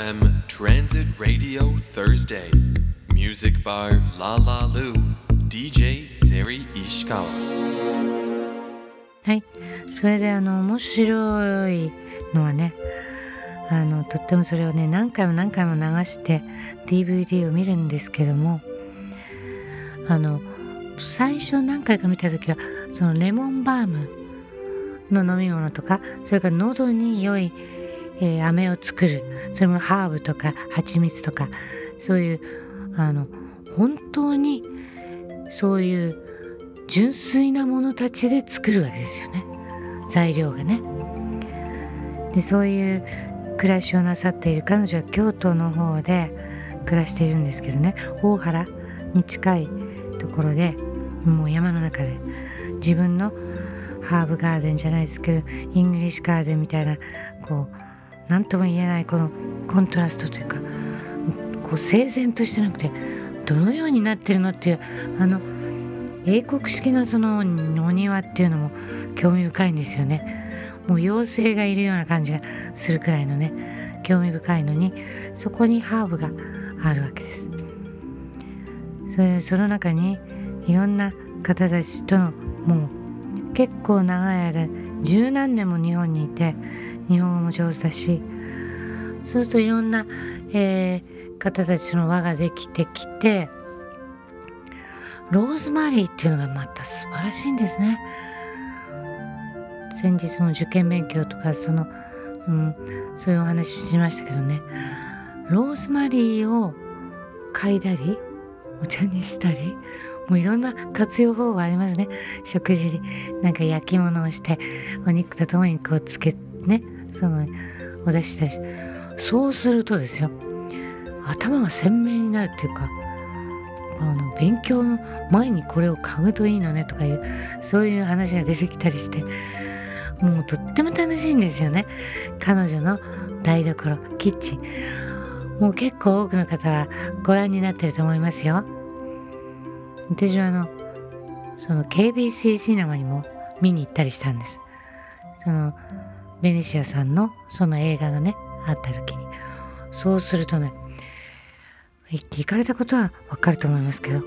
FM Transit Radio Thursday. Music Bar La La Lu DJ セリ石川はい。それであの面白いのはねあのとってもそれをね何回も何回も流して DVD を見るんですけどもあの最初何回か見た時はそのレモンバームの飲み物とかそれから喉に良い、えー、飴を作る。それもハーブとか蜂蜜とか。そういうあの本当にそういう純粋なものたちで作るわけですよね。材料がね。でそういう暮らしをなさっている彼女は京都の方で暮らしているんですけどね。大原に近いところでもう山の中で自分のハーブガーデンじゃないですけどイングリッシュガーデンみたいなこう何とも言えないこのコントラストというかこう整然としてなくてどのようになってるのっていうあの英国式のそのお庭っていうのも興味深いんですよね。もう妖精がいるような感じがするくらいのね興味深いのにそこにハーブがあるわけです。それでその中にいろんな方たちとのもう結構長い間十何年も日本にいて日本語も上手だしそうするといろんな、えー、方たちの輪ができてきてローズマリーっていうのがまた素晴らしいんですね。先日も受験勉強とかその、うん、そういうお話ししましたけどね。ローズマリーを嗅いだりお茶にしたりもういろんな活用方法ありますね。食事でなんか焼き物をしてお肉とともにこうつけね。そのお出ししたりそうするとですよ頭が鮮明になるっていうかあの勉強の前にこれを嗅ぐといいのねとかいうそういう話が出てきたりしてもうとっても楽しいんですよね。彼女の台所キッチン。もう結構多くの方はご覧になってると思いますよ。私はあのその KBC シネマにも見に行ったりしたんです。そのベネシアさんのその映画がねあった時に。そうするとね行かれたことはわかると思いますけど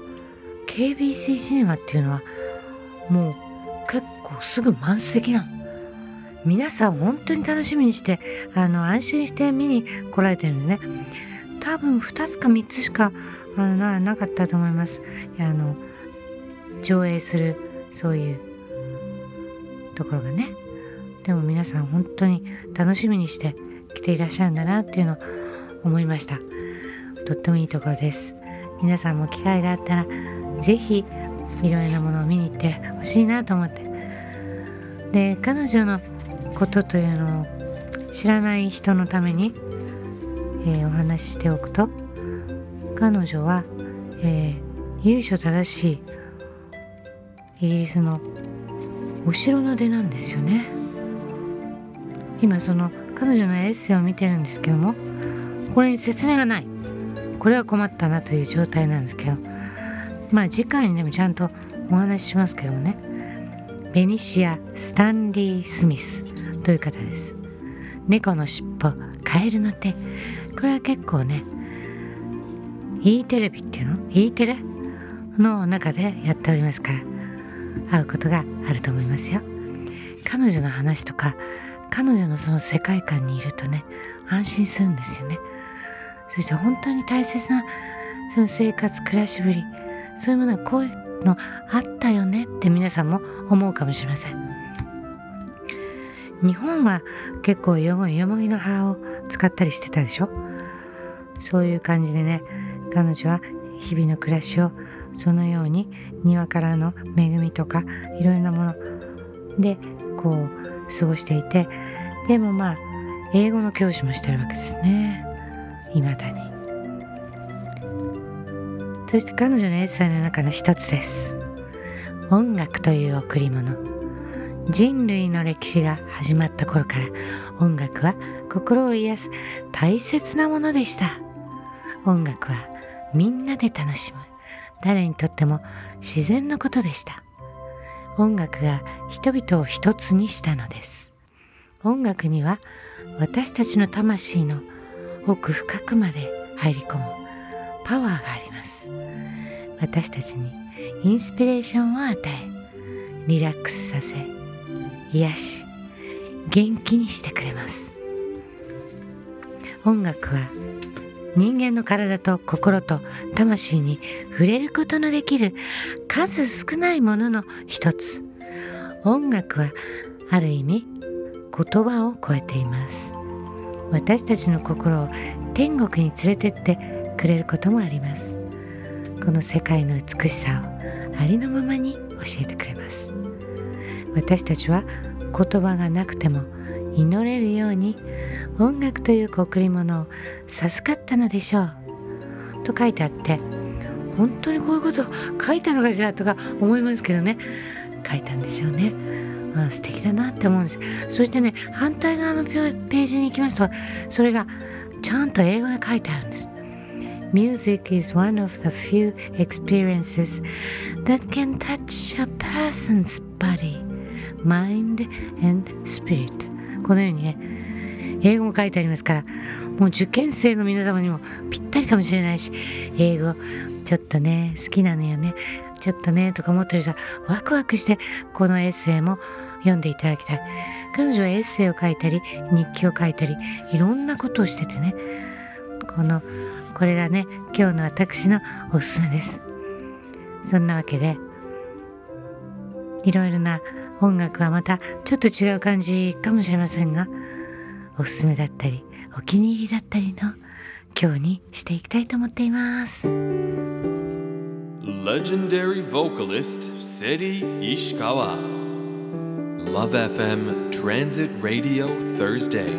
KBC シネマっていうのはもう結構すぐ満席なの。皆さん本当に楽しみにしてあの安心して見に来られてるんでね。多分2つか3つしかあのななかったと思います。あの上映するそういうところがね。でも皆さん本当に楽しみにして来ていらっしゃるんだなっていうのを思いました。とってもいいところです。皆さんも機会があったら是非いろいろなものを見に行ってほしいなと思って。で彼女のことというのを知らない人のために、えー、お話ししておくと彼女は、えー、由緒正しいイギリスのお城の出なんですよね。今その彼女のエッセイを見てるんですけどもこれに説明がない。これは困ったなという状態なんですけど。まあ次回にでもちゃんとお話ししますけどもね。ベニシア・スタンリー・スミスという方です。猫のしっぽカエルの手。これは結構ね E テレビっていうの？E テレ？の中でやっておりますから会うことがあると思いますよ。彼女の話とか彼女のその世界観にいるとね安心するんですよね。そして本当に大切なその生活暮らしぶりそういうものがこういうのあったよねって皆さんも思うかもしれません。日本は結構よもぎの葉を使ったりしてたでしょ？そういう感じでね彼女は日々の暮らしをそのように庭からの恵みとかいろいろなものでこう過ごしていてでもまあ英語の教師もしてるわけですね。未だに。そして彼女のエッセイの中の一つです。音楽という贈り物。人類の歴史が始まった頃から音楽は心を癒す大切なものでした。音楽はみんなで楽しむ。誰にとっても自然のことでした。音楽が人々を一つにしたのです。音楽には私たちの魂の奥深くまで入り込むパワーがあります。私たちにインスピレーションを与えリラックスさせ癒し元気にしてくれます。音楽は人間の体と心と魂に触れることのできる数少ないものの一つ。音楽はある意味言葉を超えています。私たちの心を天国に連れてってくれることもあります。この世界の美しさをありのままに教えてくれます。私たちは言葉がなくても祈れるように音楽という贈り物を授かったのでしょう。と書いてあって本当にこういうこと書いたのかしらとか思いますけどね。書いたんでしょうね、あ、素敵だなって思うんです。そしてね反対側のページに行きますとそれがちゃんと英語で書いてあるんです。Music is one of the few experiences that can touch a person's body, mind and spirit. このようにね英語も書いてありますからもう受験生の皆様にもぴったりかもしれないし英語ちょっとね好きなのよねちょっとねとか思ってる人はワクワクしてこのエッセイも読んでいただきたい。彼女はエッセイを書いたり日記を書いたりいろんなことをしててね。このこれがね今日の私のおすすめです。そんなわけでいろいろな音楽はまたちょっと違う感じかもしれませんがおすすめだったりお気に入りだったりの今日にしていきたいと思っています。Legendary vocalist Seri Ishikawa Love FM Transit Radio Thursday.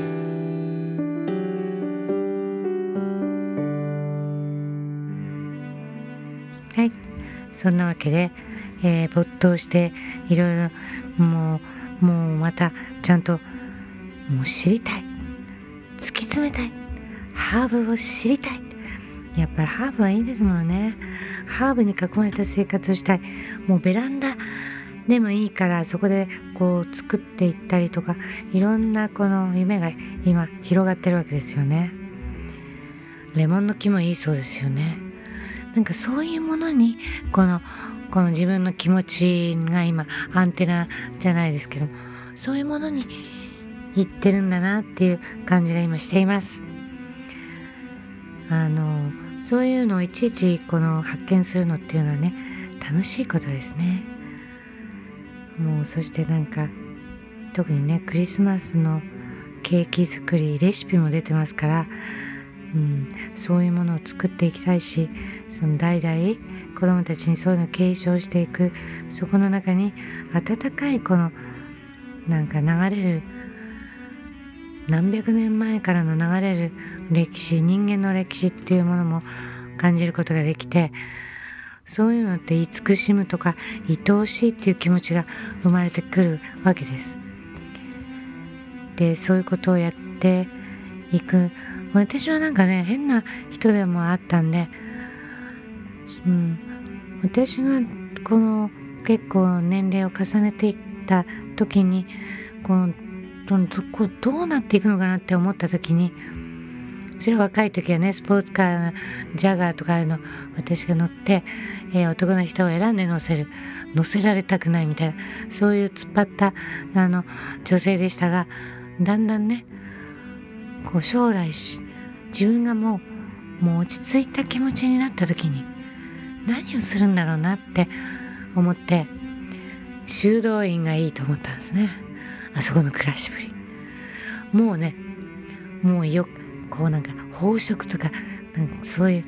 はいそんなわけで、えー、没頭していろいろもうもうまたちゃんともう知りたい。突き詰めたい。ハーブを知りたい。やっぱりハーブはいいですものね。ハーブに囲まれた生活をしたい。もうベランダでもいいからそこでこう作っていったりとかいろんなこの夢が今広がってるわけですよね。レモンの木もいいそうですよね。なんかそういうものにこのこの自分の気持ちが今アンテナじゃないですけどそういうものに言ってるんだなっていう感じが今しています。あのそういうのをいちいちこの発見するのっていうのはね楽しいことですね。もうそしてなんか特にねクリスマスのケーキ作りレシピも出てますから、うん、そういうものを作っていきたいしその代々子供たちにそういうのを継承していくそこの中に温かいこのなんか流れる何百年前からの流れる歴史人間の歴史っていうものも感じることができてそういうのって慈しむとか愛おしいっていう気持ちが生まれてくるわけです。でそういうことをやっていく私はなんかね変な人でもあったんで、うん、私がこの結構年齢を重ねていった時にこのどどうなっていくのかなって思った時にそれは若い時はねスポーツカージャガーとかの私が乗って、えー、男の人を選んで乗せる乗せられたくないみたいなそういう突っ張ったあの女性でしたがだんだんねこう将来自分がもうもう落ち着いた気持ちになった時に何をするんだろうなって思って修道院がいいと思ったんですね。あそこの暮らしぶりもうねもうよくこうなんか宝飾とかなんかそういう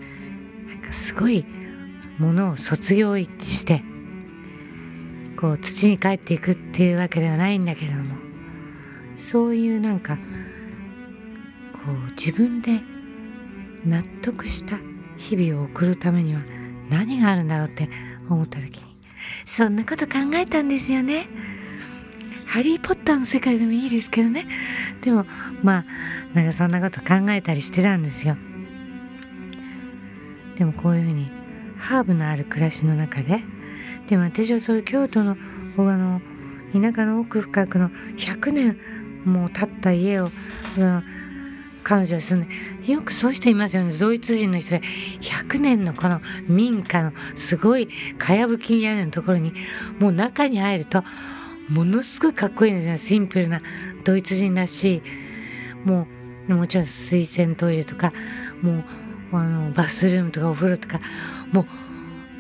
なんかすごいものを卒業してこう土に帰っていくっていうわけではないんだけれどもそういうなんかこう自分で納得した日々を送るためには何があるんだろうって思った時にそんなこと考えたんですよね。ハリー・ポッターの世界でもいいですけどねでもまあなんかそんなこと考えたりしてたんですよ。でもこういうふうにハーブのある暮らしの中ででも私はそういう京都のあの田舎の奥深くの100年もう経った家をその彼女は住んでよくそういう人いますよね。ドイツ人の人で100年のこの民家のすごいかやぶき屋根のところにもう中に入るとものすごいかっこいいんですよ。シンプルなドイツ人らしい。もうもちろん水洗トイレとかもうあのバスルームとかお風呂とかもう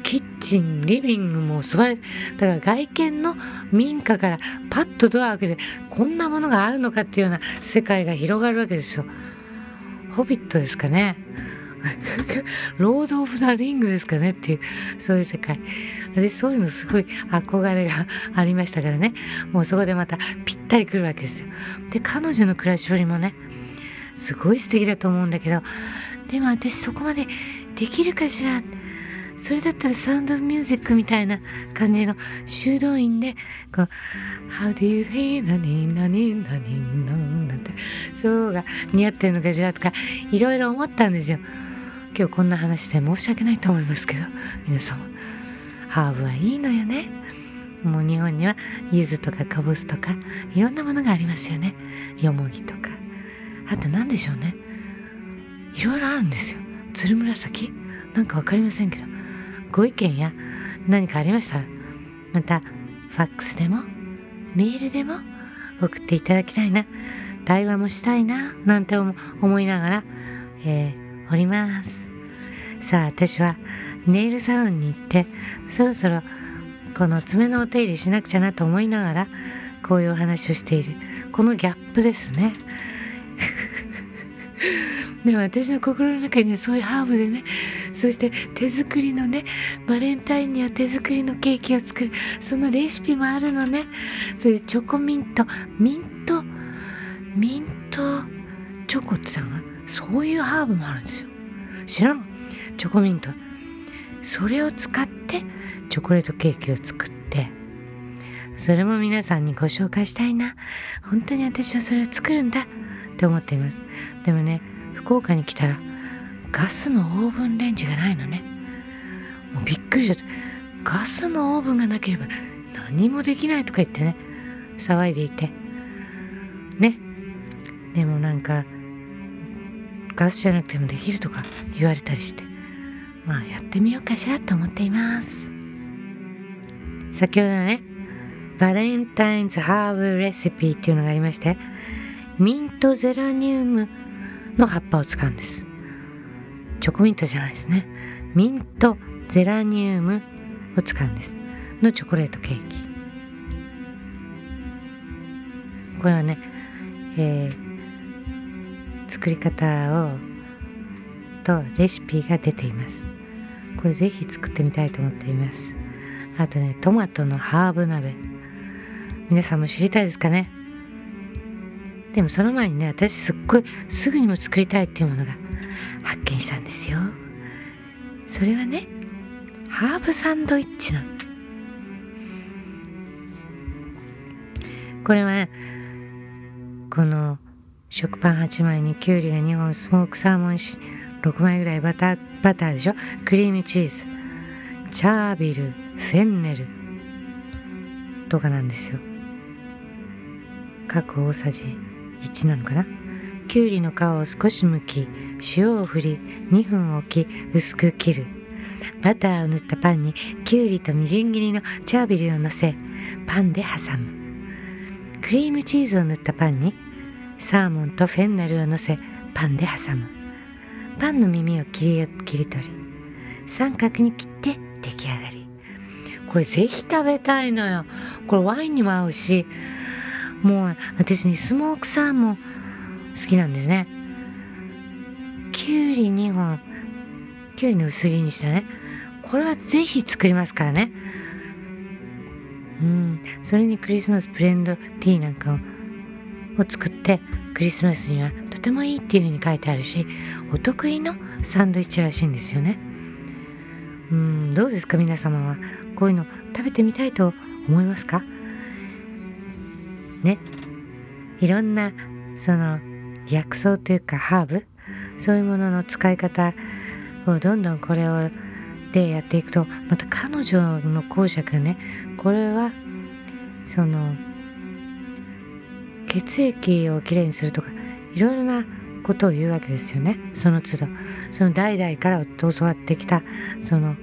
キッチンリビングも素晴らしいだから外見の民家からパッとドア開けてこんなものがあるのかっていうような世界が広がるわけですよ。ホビットですかね。ロード・オブ・ザ・リングですかねっていうそういう世界でそういうのすごい憧れがありましたからねもうそこでまたぴったりくるわけですよで彼女の暮らしよりもねすごい素敵だと思うんだけどでも私そこまでできるかしらそれだったらサウンド・ミュージックみたいな感じの修道院でこう「How do you feel? 何何何何なんてそうが似合ってるのかしらとかいろいろ思ったんですよ。今日こんな話で申し訳ないと思いますけど皆様ハーブはいいのよねもう日本には柚子とかかぼすとかいろんなものがありますよねよもぎとかあと何でしょうね。いろいろあるんですよ。つるむらさきなんかわかりませんけど。ご意見や何かありましたらまたファックスでもメールでも送っていただきたいな。対話もしたいななんて思いながら、えー、おります。さあ私はネイルサロンに行ってそろそろこの爪のお手入れしなくちゃなと思いながらこういうお話をしているこのギャップですね。でも私の心の中にはそういうハーブでねそして手作りのねバレンタインには手作りのケーキを作るそのレシピもあるのね。それでチョコミントミントミントチョコって言ったのそういうハーブもあるんですよ。知らん？チョコミント。それを使ってチョコレートケーキを作って。それも皆さんにご紹介したいな。本当に私はそれを作るんだって思っています。でもね福岡に来たらガスのオーブンレンジがないのね。もうびっくりしちゃったガスのオーブンがなければ何もできないとか言ってね。騒いでいて。ね。でもなんかガスじゃなくてもできるとか言われたりして。まあやってみようかしらと思っています。先ほどねバレンタインズハーブレシピっていうのがありまして。ミントゼラニウムの葉っぱを使うんです。チョコミントじゃないですね。ミントゼラニウムを使うんです。のチョコレートケーキ。これはね、えー、作り方をとレシピが出ています。これぜひ作ってみたいと思っています。あとねトマトのハーブ鍋。皆さんも知りたいですかね？でもその前にね私すっごいすぐにも作りたいっていうものが発見したんですよ。それはねハーブサンドイッチなの。これはねこの食パン8枚にきゅうりが2本スモークサーモン6枚ぐらいバターバターでしょ？クリームチーズチャービルフェンネルとかなんですよ。各大さじ1なのかな？きゅうりの皮を少し剥き塩を振り2分置き薄く切る。バターを塗ったパンにきゅうりとみじん切りのチャービルをのせパンで挟む。クリームチーズを塗ったパンにサーモンとフェンネルをのせパンで挟む。パンの耳を切り切り取り三角に切って出来上がり。これぜひ食べたいのよ。これワインにも合うしもう私にスモークサーモン好きなんですね。きゅうり2本。きゅうりの薄切りにしたね。これはぜひ作りますからね。うん。それにクリスマスブレンドティーなんかを作ってクリスマスにはとてもいいっていう風に書いてあるしお得意のサンドイッチらしいんですよね。うん。どうですか？皆様はこういうの食べてみたいと思いますか？ね。いろんなその薬草というかハーブ？そういうものの使い方をどんどんこれをでやっていくとまた彼女の講釈ね。これはその血液をきれいにするとかいろいろなことを言うわけですよね。その都度。その代々から教わってきたその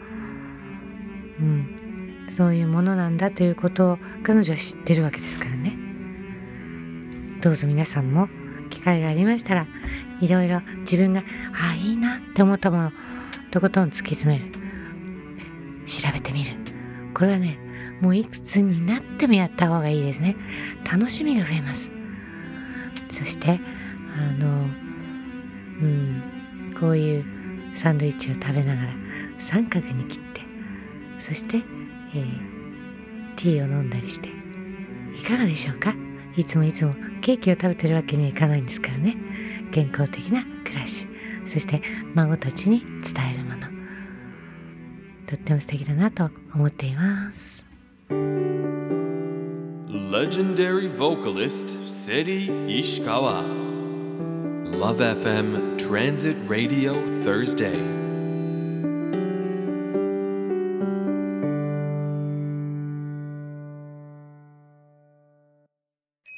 うんそういうものなんだということを彼女は知ってるわけですからね。どうぞ皆さんも機会がありましたらいろいろ自分があいいなって思ったものとことん突き詰める。調べてみる。これはねもういくつになってもやった方がいいですね。楽しみが増えます。そしてあのうんこういうサンドイッチを食べながら三角に切ってそして、えー、ティーを飲んだりしていかがでしょうか？いつもいつもケーキを食べてるわけにはいかないんですからね健康的な暮らしそして孫たちに伝えるものとっても素敵だなと思っています Legendary vocalist Seri Ishikawa. Love FM Transit Radio Thursday.